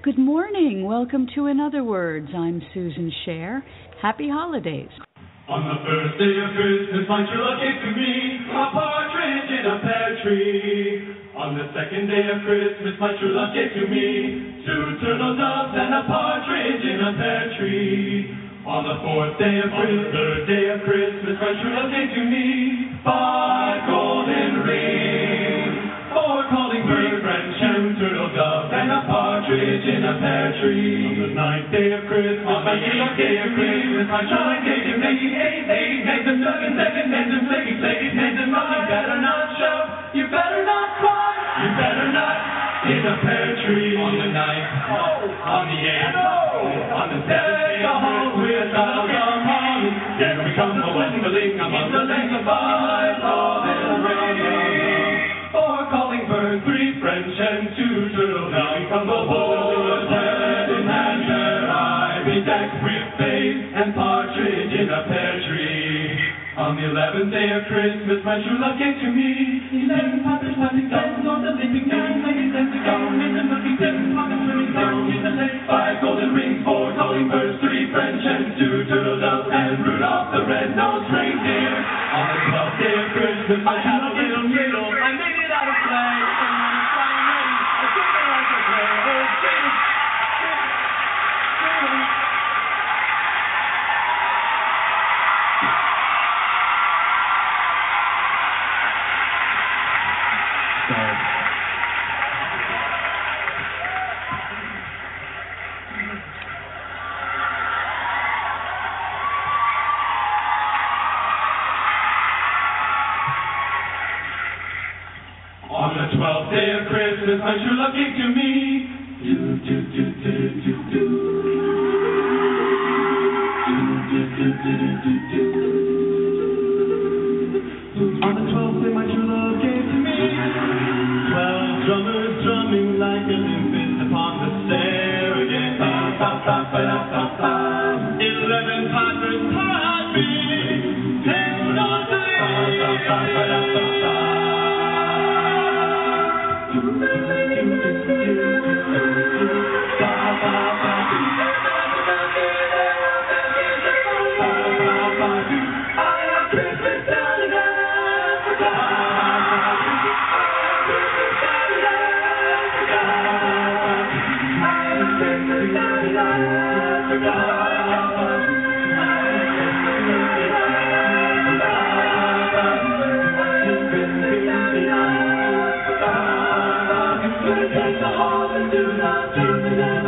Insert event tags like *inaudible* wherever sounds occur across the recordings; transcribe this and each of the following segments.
Good morning. Welcome to In Other Words. I'm Susan Scher. Happy holidays. On the first day of Christmas, to me a partridge in a pear tree. On the second day of Christmas, my true love gave to me two turtle doves and a partridge in a pear tree. On the fourth day of Christmas, third day of Christmas, my true love gave to me five golden rings, a pear tree. On the ninth day of Christmas, on the eighth day of Christmas, my love gave to me eight, eight, eggs and ducks, seven hens and flaky, flaky hens and mugs. You better not shout, you better not cry, you better not in a pear tree. On the ninth, on the eighth, on the seventh, the home with bells of holly. Here we come, the whistling among the length of five golden rings. Four calling birds, three French and two turtles. Now we come the the eleventh day of Christmas, my true love gave to me eleven partridge plastic dolls on the leaping nine, legged and the gown, and the looking seven pockets swimming down in the lake. Five golden rings, four calling birds, three French and two turtle doves, and Rudolph the red-nosed reindeer. On the twelfth day of Christmas, I had a little needle. I made it out of clay, of Christmas, my true love gave to me. Do, do, do, do, do, do. Do, do, do, do, do, do. On the twelfth day, my true love gave to me. Twelve drummers drumming like a upon the stair again. Ba, ba, ba, ba, da, ba, ba. Eleven pipers. Ten daughters. Ba, ba, ba, ba,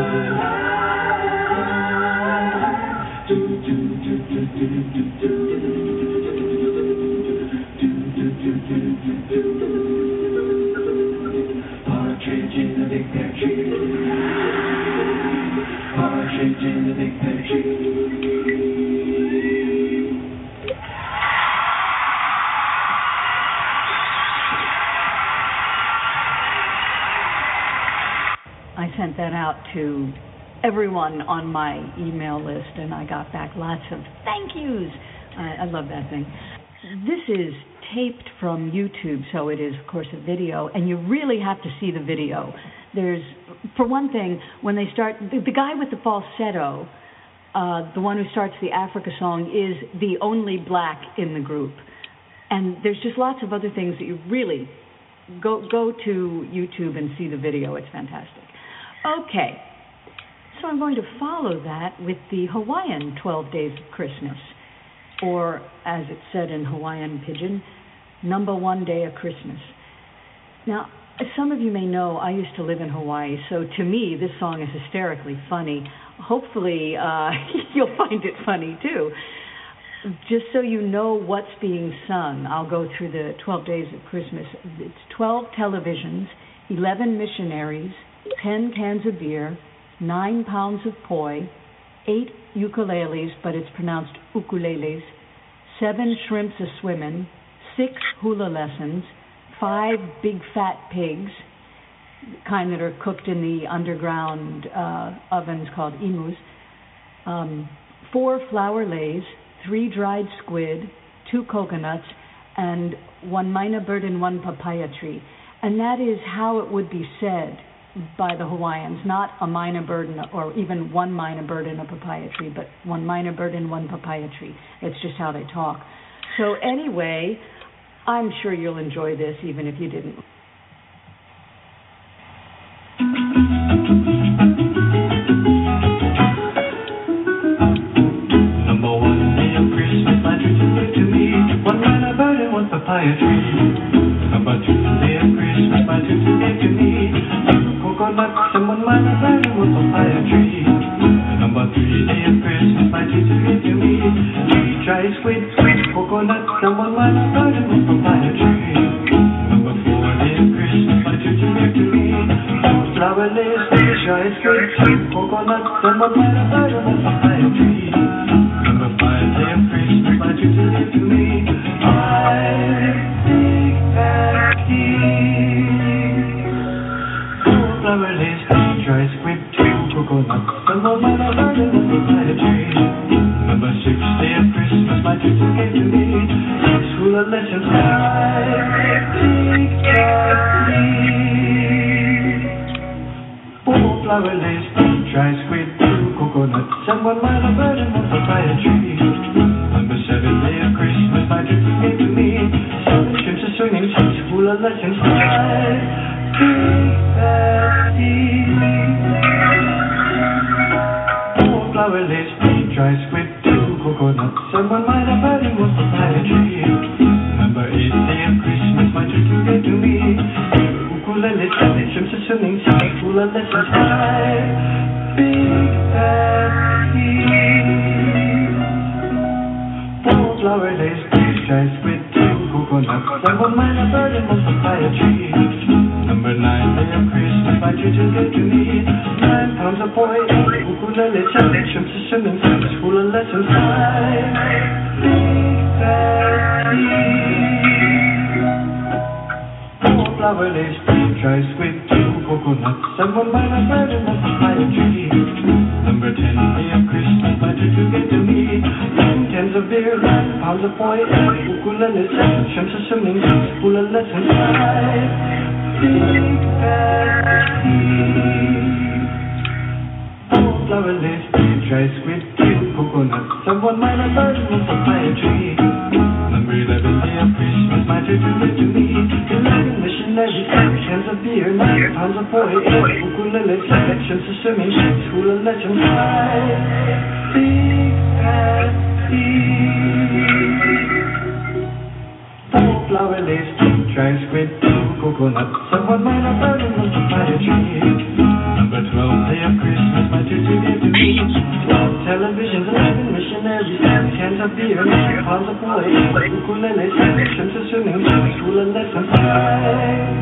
everyone on my email list, and I got back lots of thank yous. I, I love that thing. This is taped from YouTube, so it is, of course, a video, and you really have to see the video. There's, for one thing, when they start, the, the guy with the falsetto, uh, the one who starts the Africa song, is the only black in the group. And there's just lots of other things that you really go go to YouTube and see the video. It's fantastic. Okay, so I'm going to follow that with the Hawaiian 12 Days of Christmas, or as it's said in Hawaiian pidgin, number one day of Christmas. Now, as some of you may know, I used to live in Hawaii, so to me, this song is hysterically funny. Hopefully, uh, *laughs* you'll find it funny too. Just so you know what's being sung, I'll go through the 12 days of Christmas. It's 12 televisions, 11 missionaries, 10 cans of beer, 9 pounds of poi, 8 ukuleles, but it's pronounced ukuleles, 7 shrimps a swimmin', 6 hula lessons, 5 big fat pigs, kind that are cooked in the underground uh, ovens called imus, um, 4 flower leis, 3 dried squid, 2 coconuts, and one myna bird and one papaya tree. And that is how it would be said by the Hawaiians, not a minor burden or even one myna bird in a papaya tree, but one myna bird in one papaya tree. It's just how they talk. So, anyway, I'm sure you'll enjoy this even if you didn't. Number one day of Christmas, my treat you give to me. One myna bird and one papaya tree. Number two day of Christmas, my treat to coconuts and one papaya tree. Number three of Christmas, my treat give to me. Three dry squid, sweet coconuts and one papaya tree. Number four of Christmas, my treat you give to me. Two flowerless, three dry squid, sweet coconuts and one myna bird one myna bird and one papaya tree. Pounds of poi, eight ukulele, seven shrimps are swimming, six full of lessons, five big patties. Four flower lace, three dry squid, two coconuts, and one myna bird and one papaya tree. Number eleven day Christmas, my treat you gave to me. Eleven missionaries, nine cans of beer, nine pounds of poi, eight ukulele, seven shrimps are swimming, six full of lessons, five big patties. Four flower two dry squid, two coconuts, and one myna bird and one papaya tree. Number twelve day of Christmas, my you gave to me. Televisions, eleven missionaries, of beer, nine pounds of poi, eight ukulele, seven shrimps are swimming, six full of lessons, five big patties. Four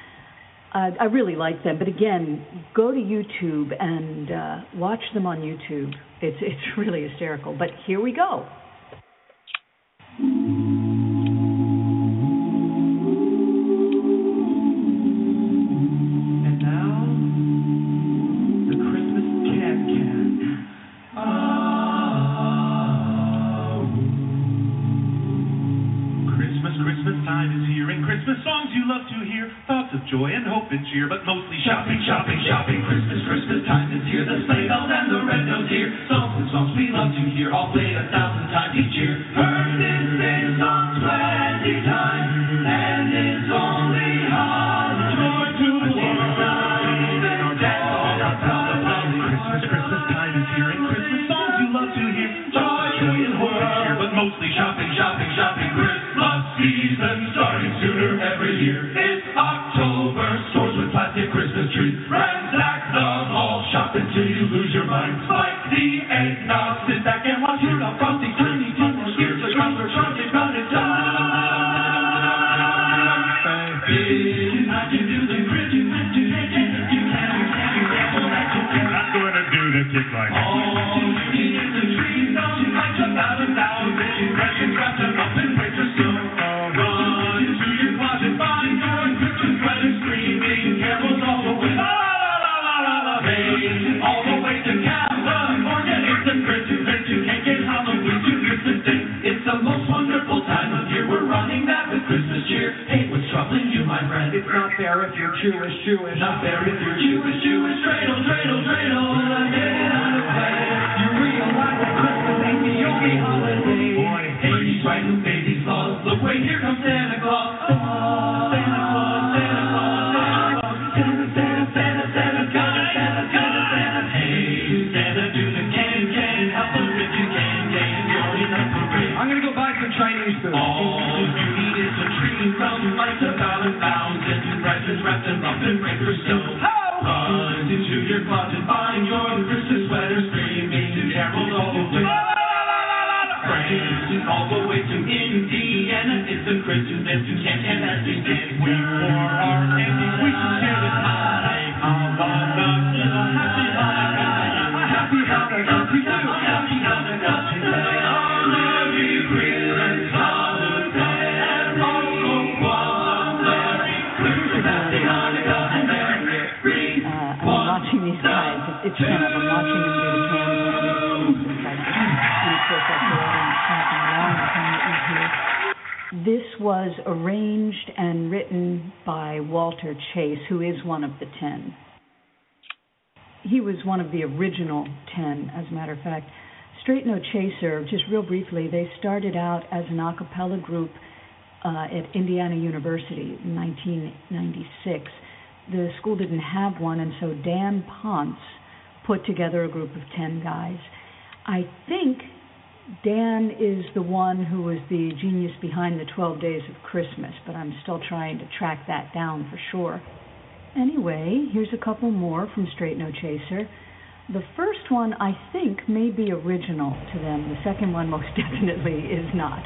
Uh, I really like them, but again, go to YouTube and uh, watch them on YouTube. It's it's *laughs* really hysterical. But here we go. Christmas you love to hear. Thoughts of joy and hope and cheer, but mostly Shopping, shopping, shopping, Christmas, Christmas time is here. The sleigh bells and the red nose here. Songs and songs we love to hear, all played a thousand times each year. Heard this same song twenty times, fair if you're Jewish, Jewish. Not fair if you're Jewish, Jewish. Dreidel, dreidel, dreidel. I'm getting out of play. You realize that Christmas ain't the only holiday. Boy, baby's right and baby's lost. Look, wait, here comes Santa Claus. Santa Claus, Santa Claus, Santa Claus. Santa, Santa, Santa, Santa, Santa, Santa, Santa, Santa. Hey, Santa, do the can, can. Help us if you can, can. You're in a parade. I'm gonna go buy some Chinese food. All you need is a tree, some lights a thousand presents wrapped in love and break for Walter Chase, who is one of the ten. He was one of the original ten, as a matter of fact. Straight No Chaser, just real briefly, they started out as an a cappella group uh, at Indiana University in 1996. The school didn't have one, and so Dan Ponce put together a group of 10 guys. I think Dan is the one who was the genius behind the 12 Days of Christmas, but I'm still trying to track that down for sure. Anyway, here's a couple more from Straight No Chaser. The first one, I think, may be original to them. The second one, most *laughs* definitely, is not.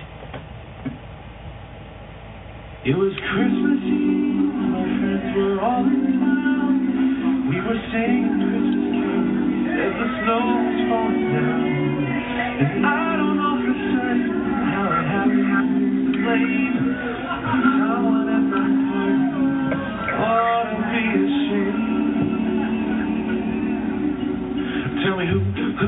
It was Christmas Eve, my friends were all in town. We were singing Christmas carols as the snow was falling down. Tell me who, who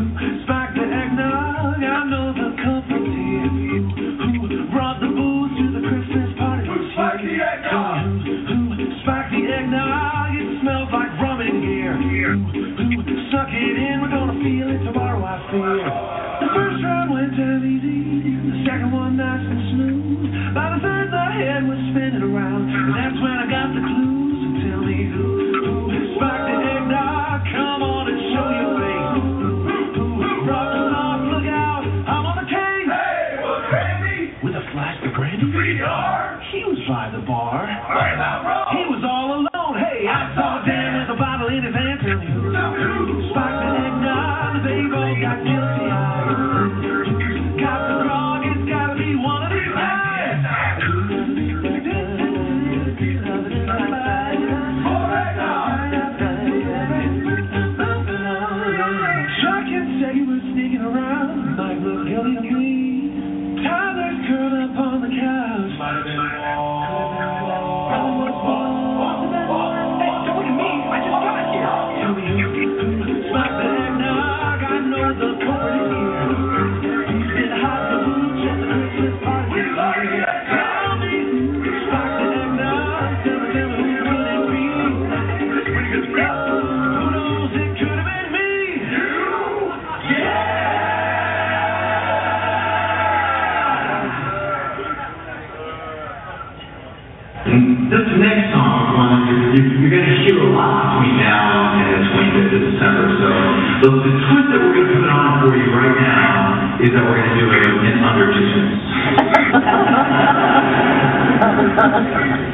So the, twist that we're going to put on for you right now is that we're going to do it in under two minutes.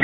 *laughs*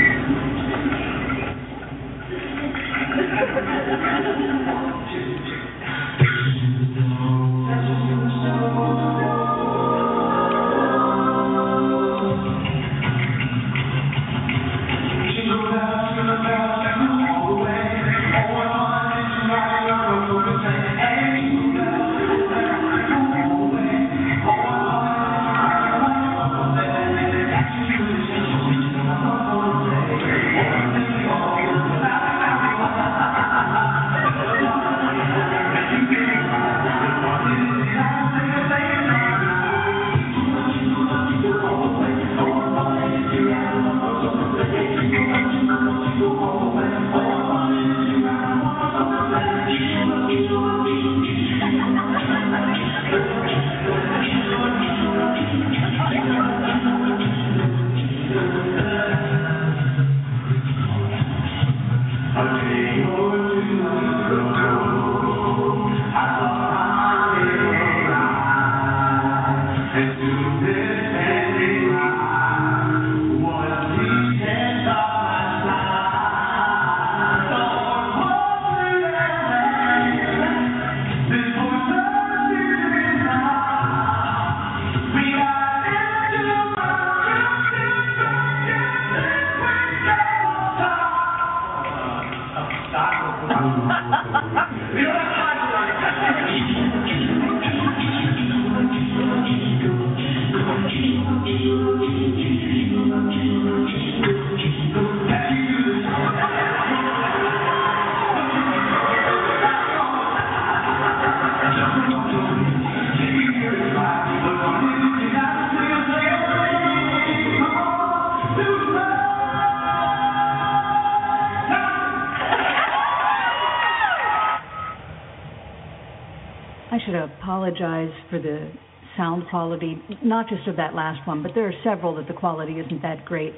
sound quality, not just of that last one, but there are several that the quality isn't that great.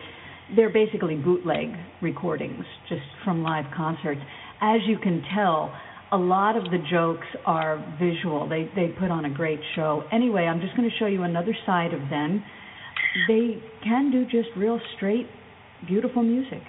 They're basically bootleg recordings, just from live concerts. As you can tell, a lot of the jokes are visual. They they put on a great show. Anyway, I'm just going to show you another side of them. They can do just real straight, beautiful music.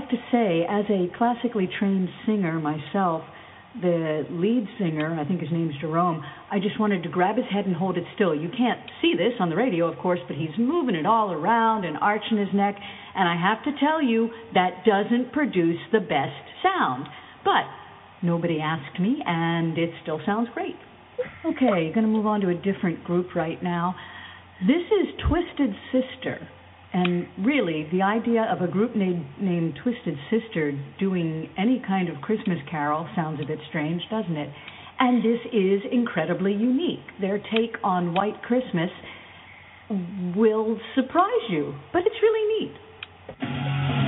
Have to say, as a classically trained singer myself, the lead singer, I think his name's Jerome, I just wanted to grab his head and hold it still. You can't see this on the radio, of course, but he's moving it all around and arching his neck, and I have to tell you, that doesn't produce the best sound. But Nobody asked me, and it still sounds great. Okay, going to move on to a different group right now. This is Twisted Sister. And really, the idea of a group named, named Twisted Sister doing any kind of Christmas carol sounds a bit strange, doesn't it? And this is incredibly unique. Their take on White Christmas will surprise you, but it's really neat.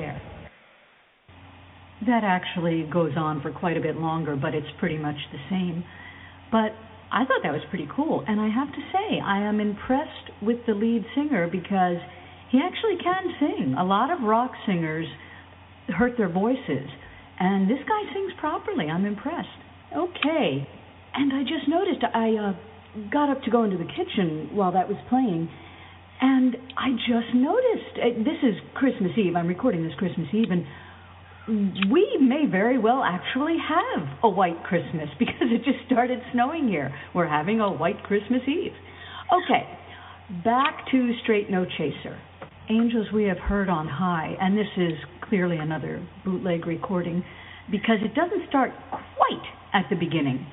Scher. That actually goes on for quite a bit longer, but it's pretty much the same. But I thought that was pretty cool, and I have to say, I am impressed with the lead singer because he actually can sing. A lot of rock singers hurt their voices, and this guy sings properly. I'm impressed. Okay, and I just noticed I uh, got up to go into the kitchen while that was playing, and I just noticed uh, this is Christmas Eve. I'm recording this Christmas Eve, and we may very well actually have a white Christmas *laughs* because it just started snowing here. We're having a white Christmas Eve. Okay, back to Straight No Chaser. Angels We Have Heard on High, and this is clearly another bootleg recording because it doesn't start quite at the beginning.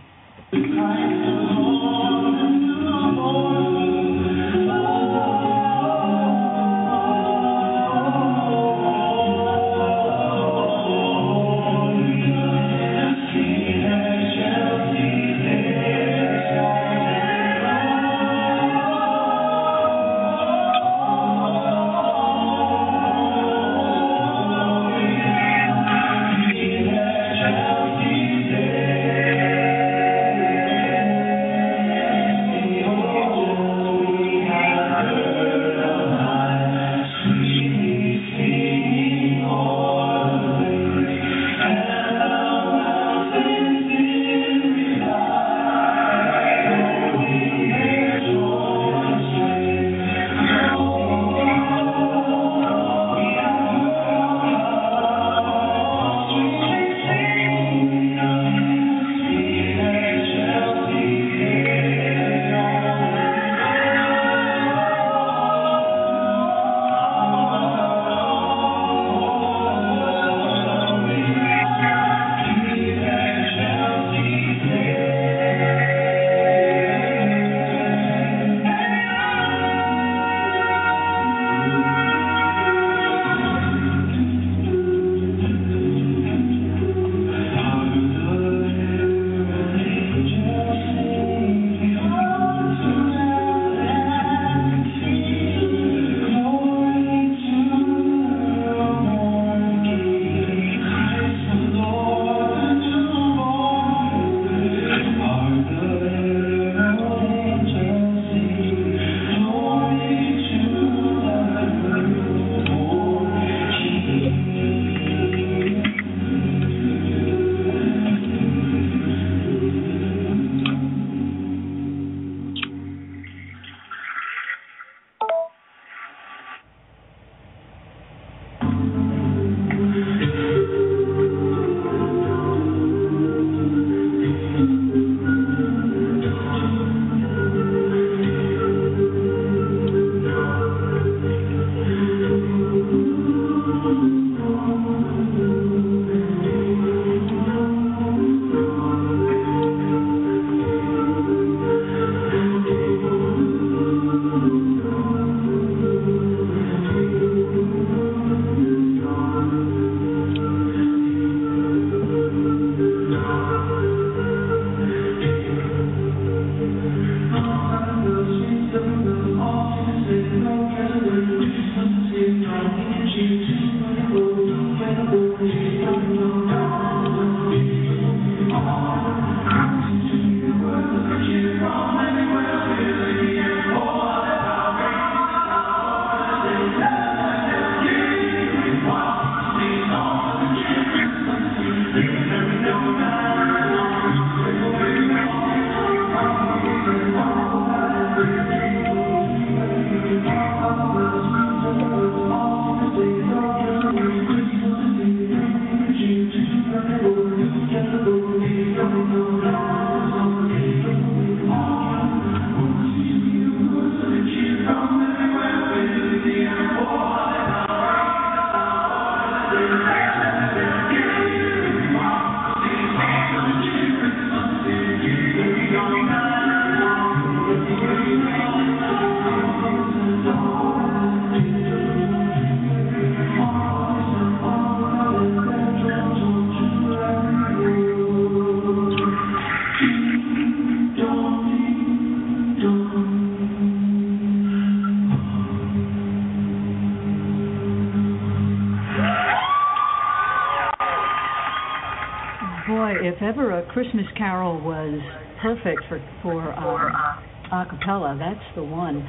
Christmas carol was perfect for for uh, a cappella, that's the one.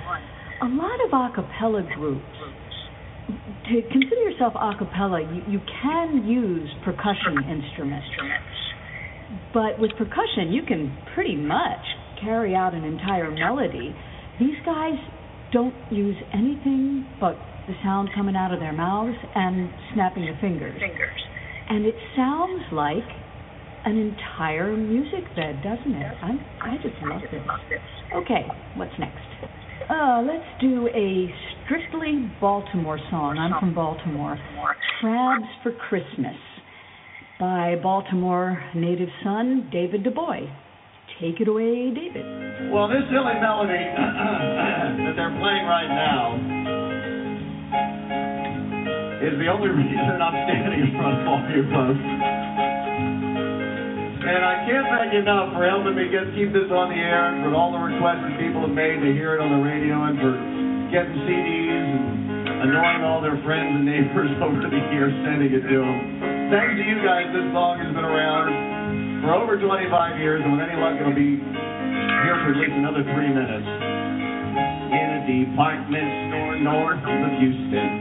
A lot of a cappella groups. To consider yourself a cappella, you, you can use percussion instruments. But with percussion, you can pretty much carry out an entire melody. These guys don't use anything but the sound coming out of their mouths and snapping the fingers. Fingers. And it sounds like an entire music bed, doesn't it? I, I just love this. Okay, what's next? Uh, let's do a strictly Baltimore song. I'm from Baltimore. Crabs for Christmas by Baltimore native son David DeBoy. Take it away, David. Well, this silly melody *clears throat* that they're playing right now is the only reason I'm standing in front of all you folks. And I can't thank you enough for helping me get keep this on the air and for all the requests that people have made to hear it on the radio and for getting CDs and annoying all their friends and neighbors *laughs* over the years sending it to them. Thanks to you guys, this song has been around for over 25 years, and with any luck, it'll be here for at least another three minutes. In a department store north of Houston,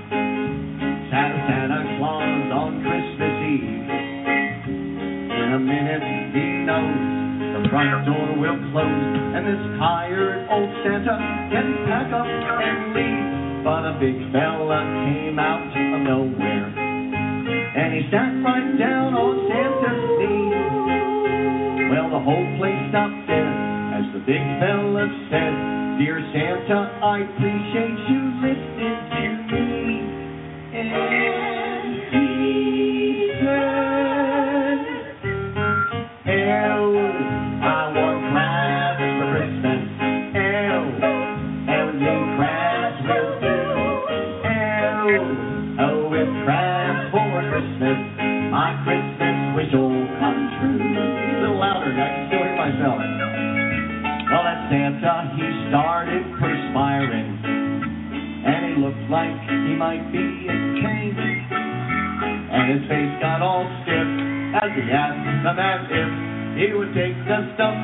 front door will close, and this tired old Santa can pack up and leave. But a big fella came out of nowhere, and he sat right down on Santa's knee. Well, the whole place stopped dead as the big fella said, Dear Santa, I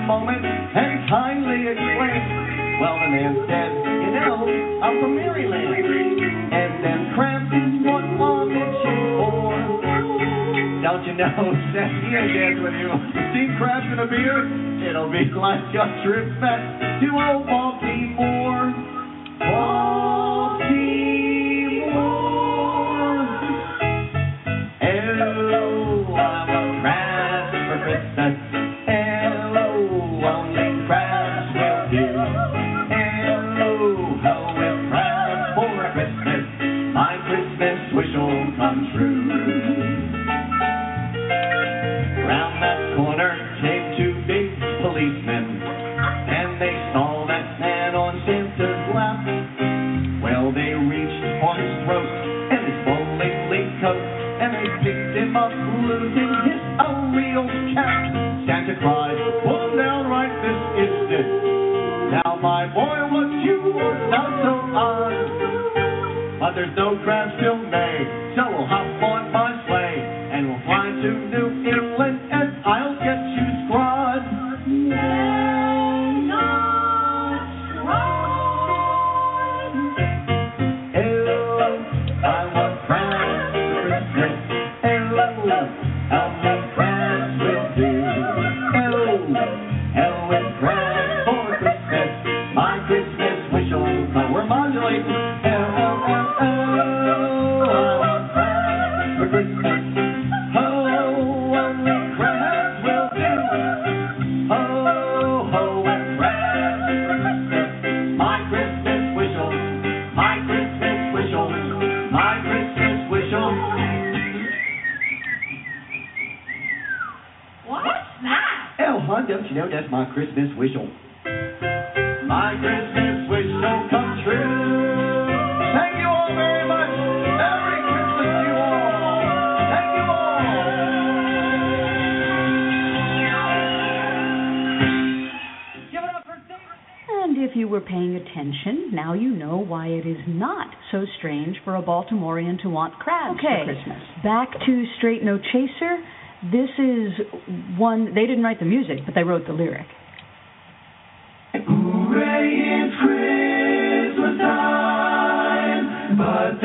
moment and kindly explain. Well, the man said, you know, I'm from Maryland, and then is what mom itching for. Don't you know, Seth, he dancing with you. See crabs in a beer? It'll be like a trip back to old Christmas wish will come true. Round that corner came two big policemen, and they saw that man on Santa's lap. Well, they reached for his throat and his bowling coat, and they picked him up, losing his own real cap. Santa cried, "Pull him down right this instant!" Now, my boy, what you want not so odd, but there's no crabs till and to want crabs okay. for Christmas. Back to Straight No Chaser. This is one, they didn't write the music, but they wrote the lyric. Hooray, it's Christmas time, but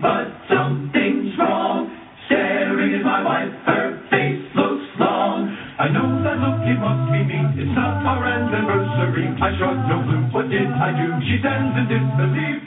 but something's wrong. Staring at my wife, her face looks long. I know that look, it must be me. It's not our anniversary. I showed no clue. What did I do? She stands in disbelief.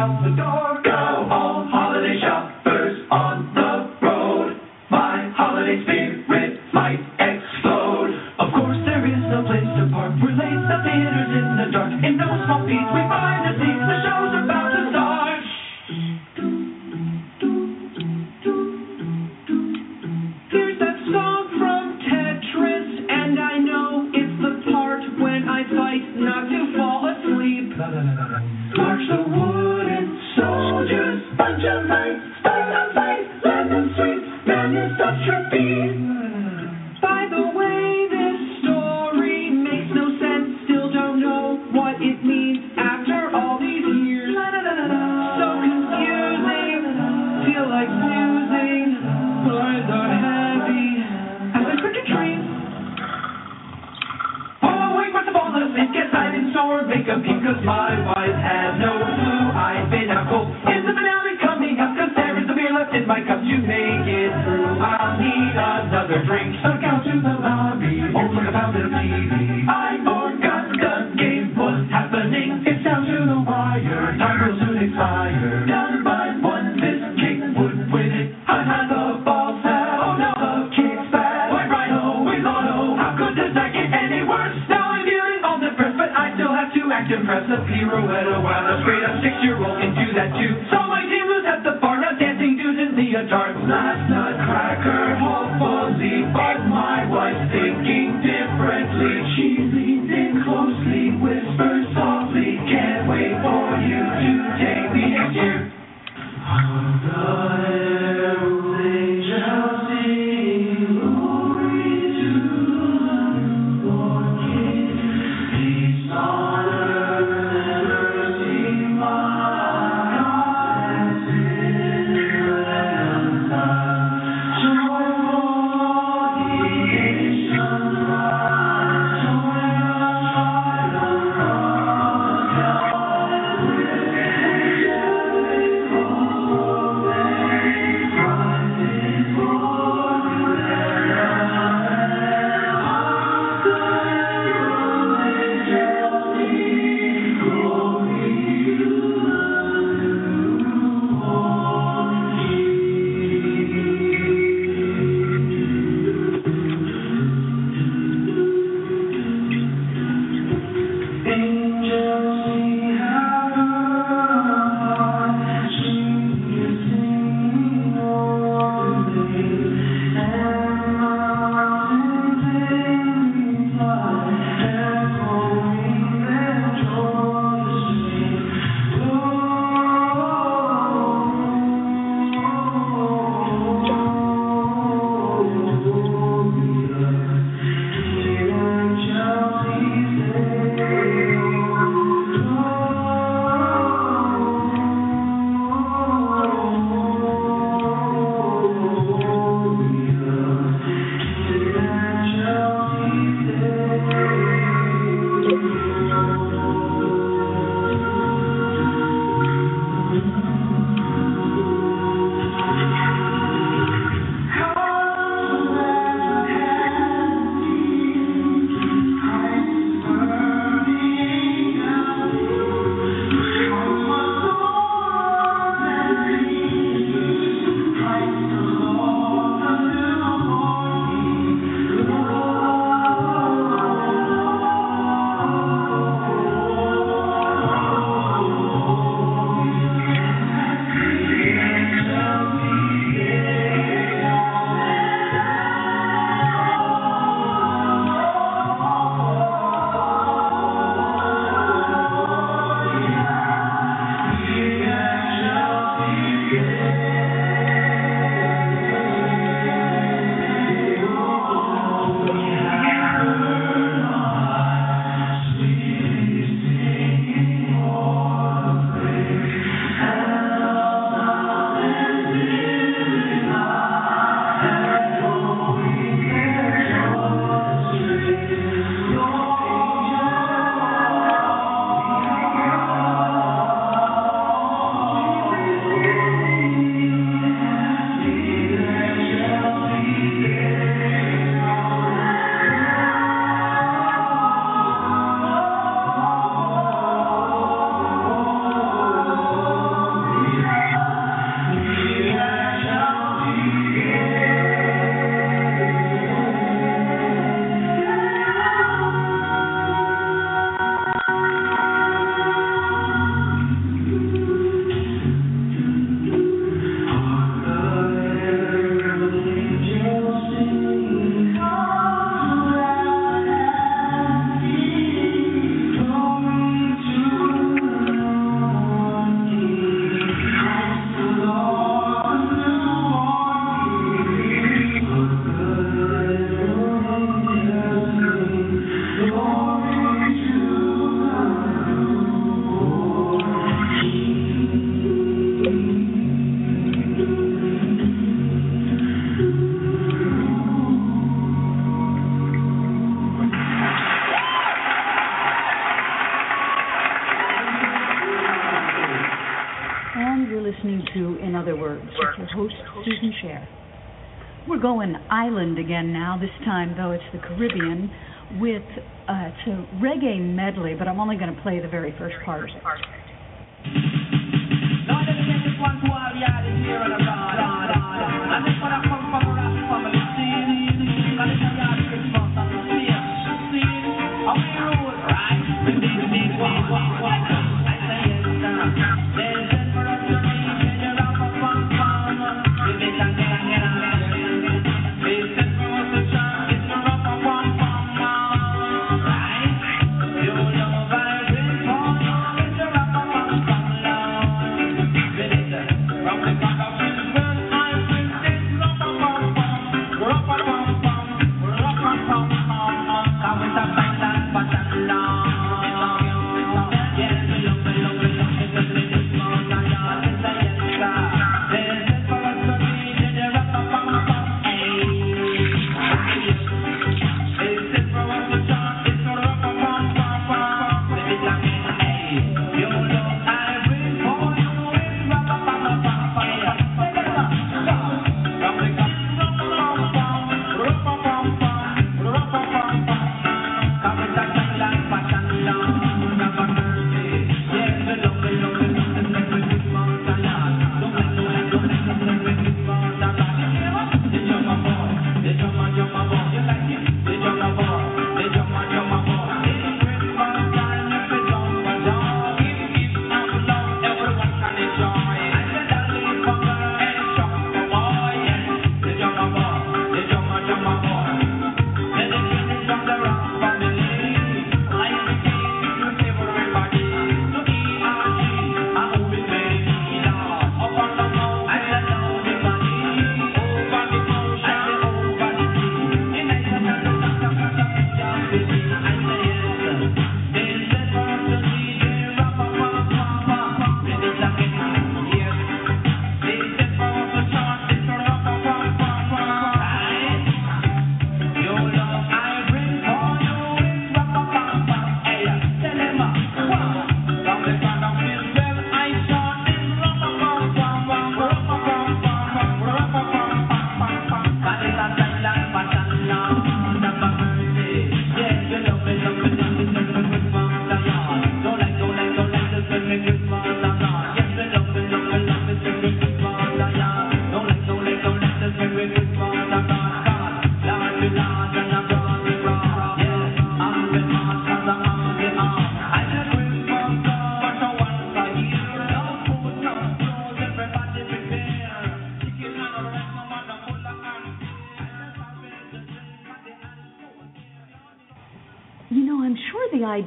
out the door. Go home, holiday shoppers on the road. My holiday spirit might explode. Of course, there is no place to park. We're late, the theater's in the dark. In those small feet, we find the seats. The show's about to start. There's that song from Tetris, and I know it's the part when I fight not to fall asleep. We're going island again now. This time, though, it's the Caribbean with uh, it's a reggae medley, but I'm only going to play the very first part of it.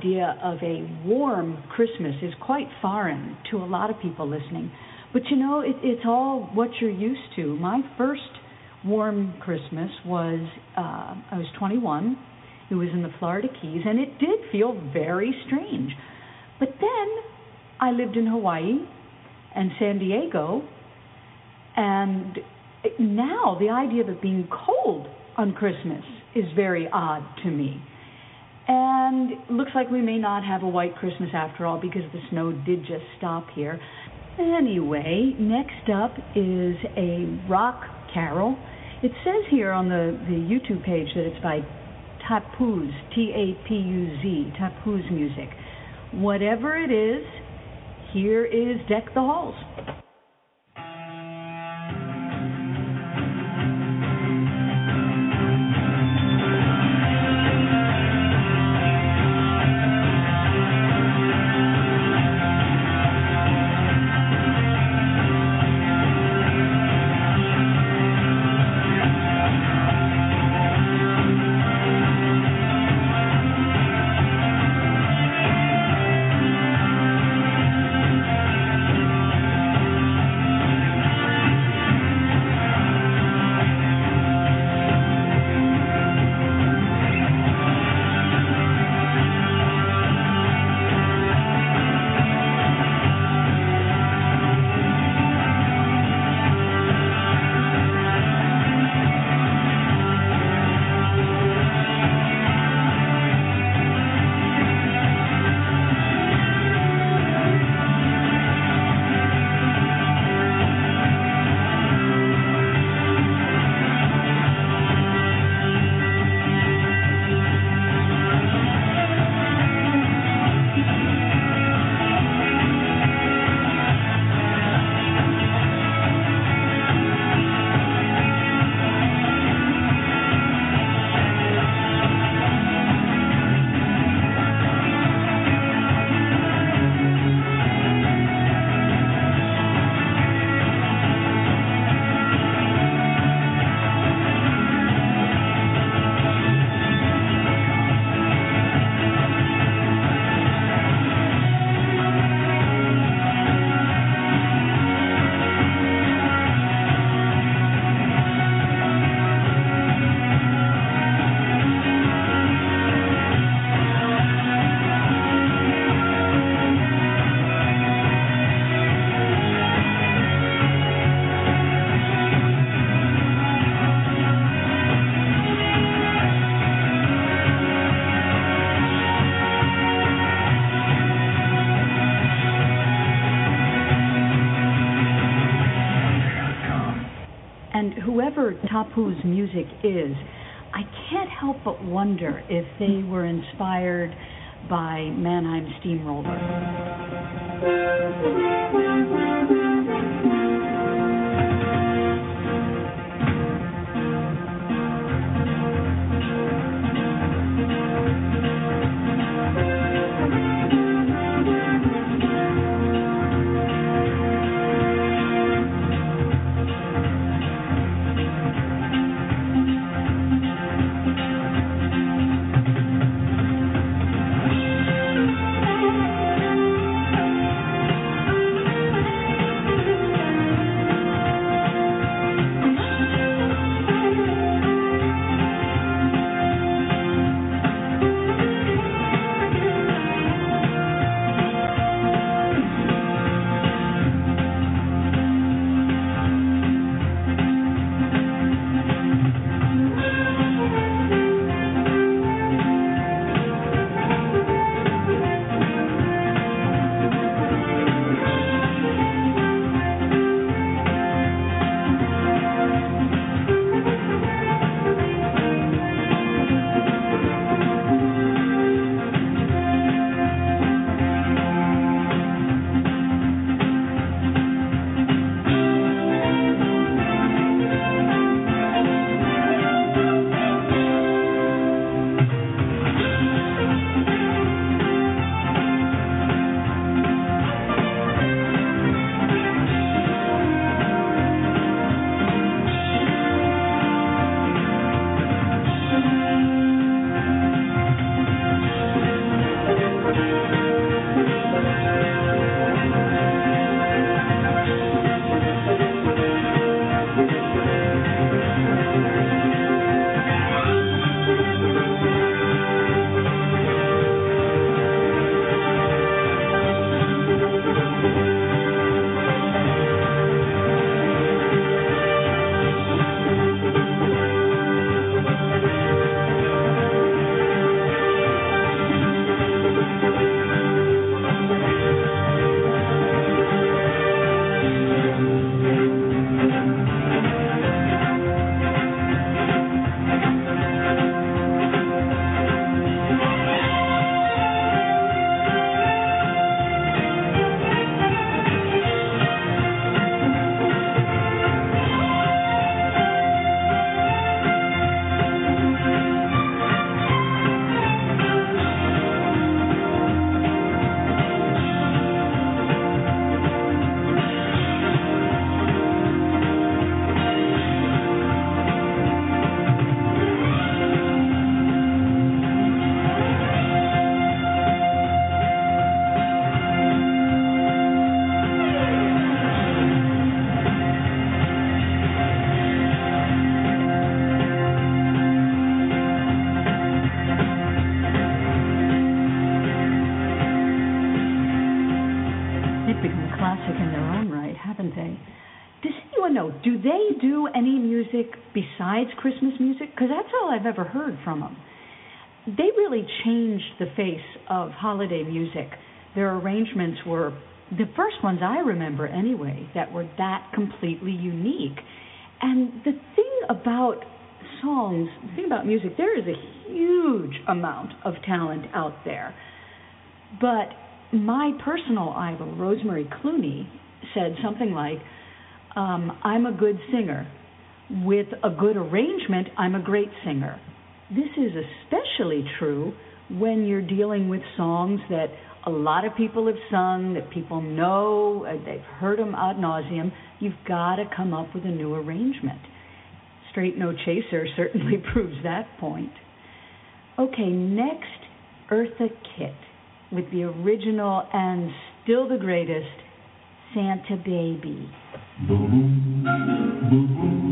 Idea of a warm Christmas is quite foreign to a lot of people listening. But you know, it, it's all what you're used to. My first warm Christmas was uh, I was 21. It was in the Florida Keys, and it did feel very strange. But then I lived in Hawaii and San Diego, and now the idea of it being cold on Christmas is very odd to me. And looks like we may not have a white Christmas after all because the snow did just stop here. Anyway, next up is a rock carol. It says here on the, the YouTube page that it's by Tapuz, T A P U Z, Tapuz Music. Whatever it is, here is Deck the Halls. Tapuz music is, I can't help but wonder if they were inspired by Mannheim Steamroller. Besides Christmas music? Because that's all I've ever heard from them. They really changed the face of holiday music. Their arrangements were the first ones I remember anyway that were that completely unique. And the thing about songs, the thing about music, there is a huge amount of talent out there. But my personal idol, Rosemary Clooney, said something like, um, I'm a good singer. With a good arrangement, I'm a great singer. This is especially true when you're dealing with songs that a lot of people have sung, that people know, uh, they've heard them ad nauseum. You've got to come up with a new arrangement. Straight No Chaser certainly *laughs* proves that point. Okay, next, Eartha Kitt with the original and still the greatest Santa Baby. Santa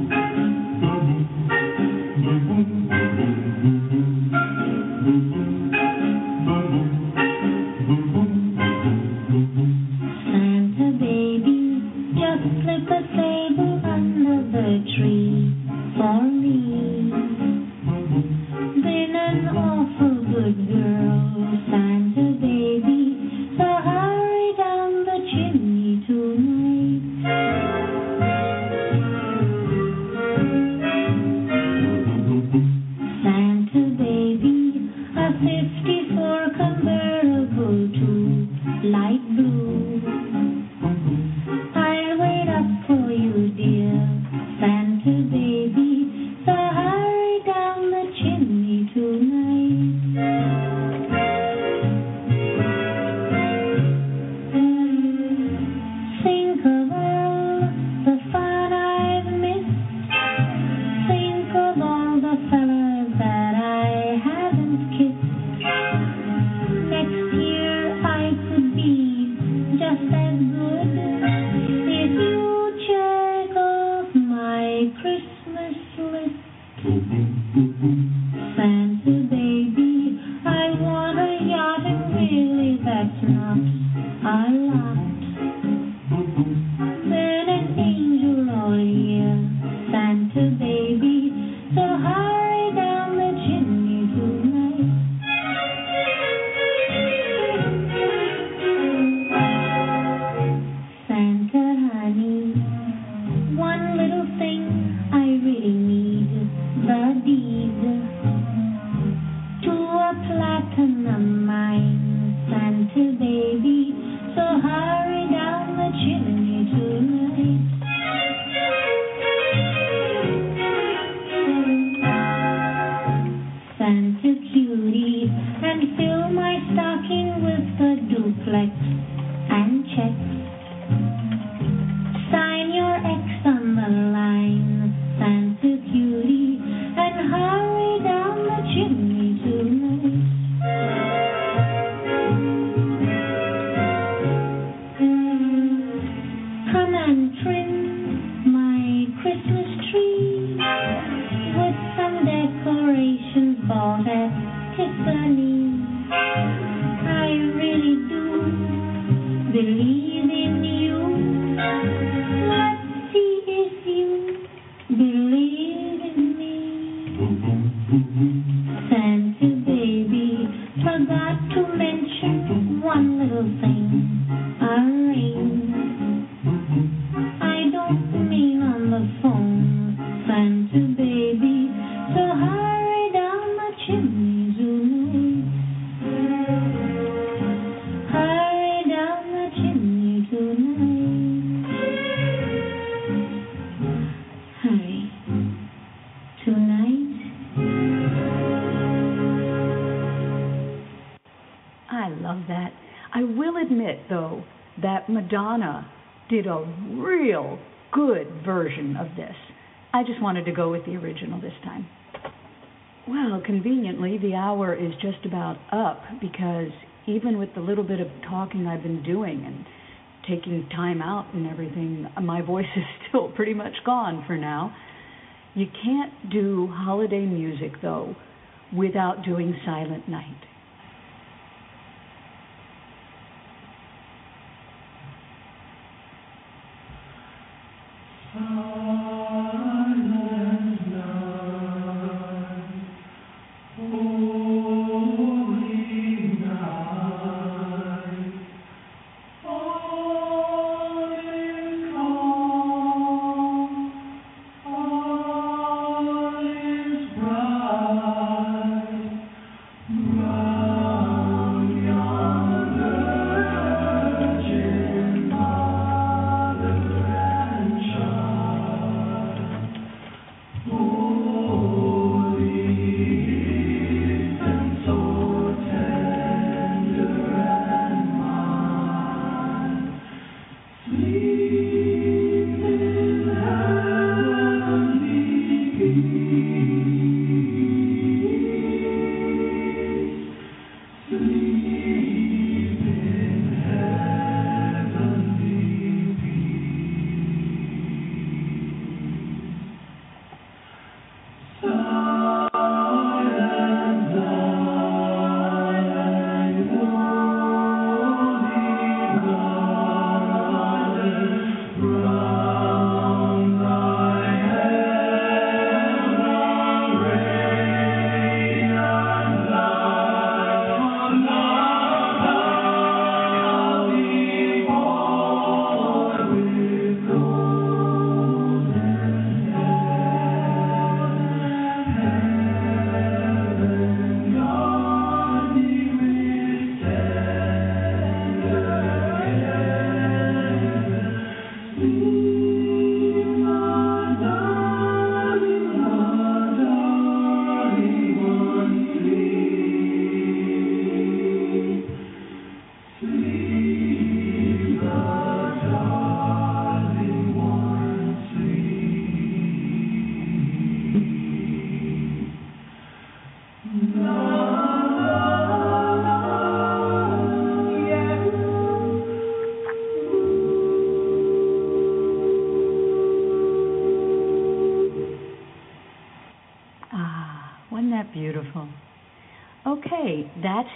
good version of this. I just wanted to go with the original this time. Well, conveniently, the hour is just about up because even with the little bit of talking I've been doing and taking time out and everything, my *laughs* voice is still pretty much gone for now. You can't do holiday music, though, without doing Silent Night.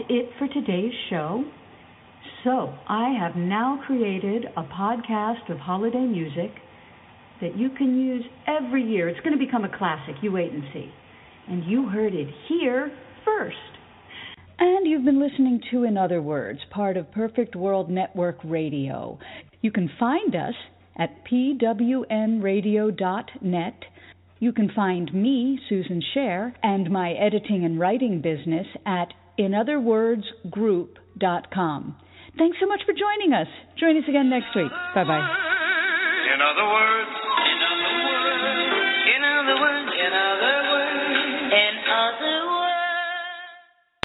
It for today's show. So, I have now created a podcast of holiday music that you can use every year. It's going to become a classic. You wait and see. And you heard it here first. And you've been listening to In Other Words, part of Perfect World Network Radio. You can find us at pwnradio.net. You can find me, Susan Scher, and my editing and writing business at inotherwordsgroup.com. Thanks so much for joining us. Join us again next week. Bye bye. In other words,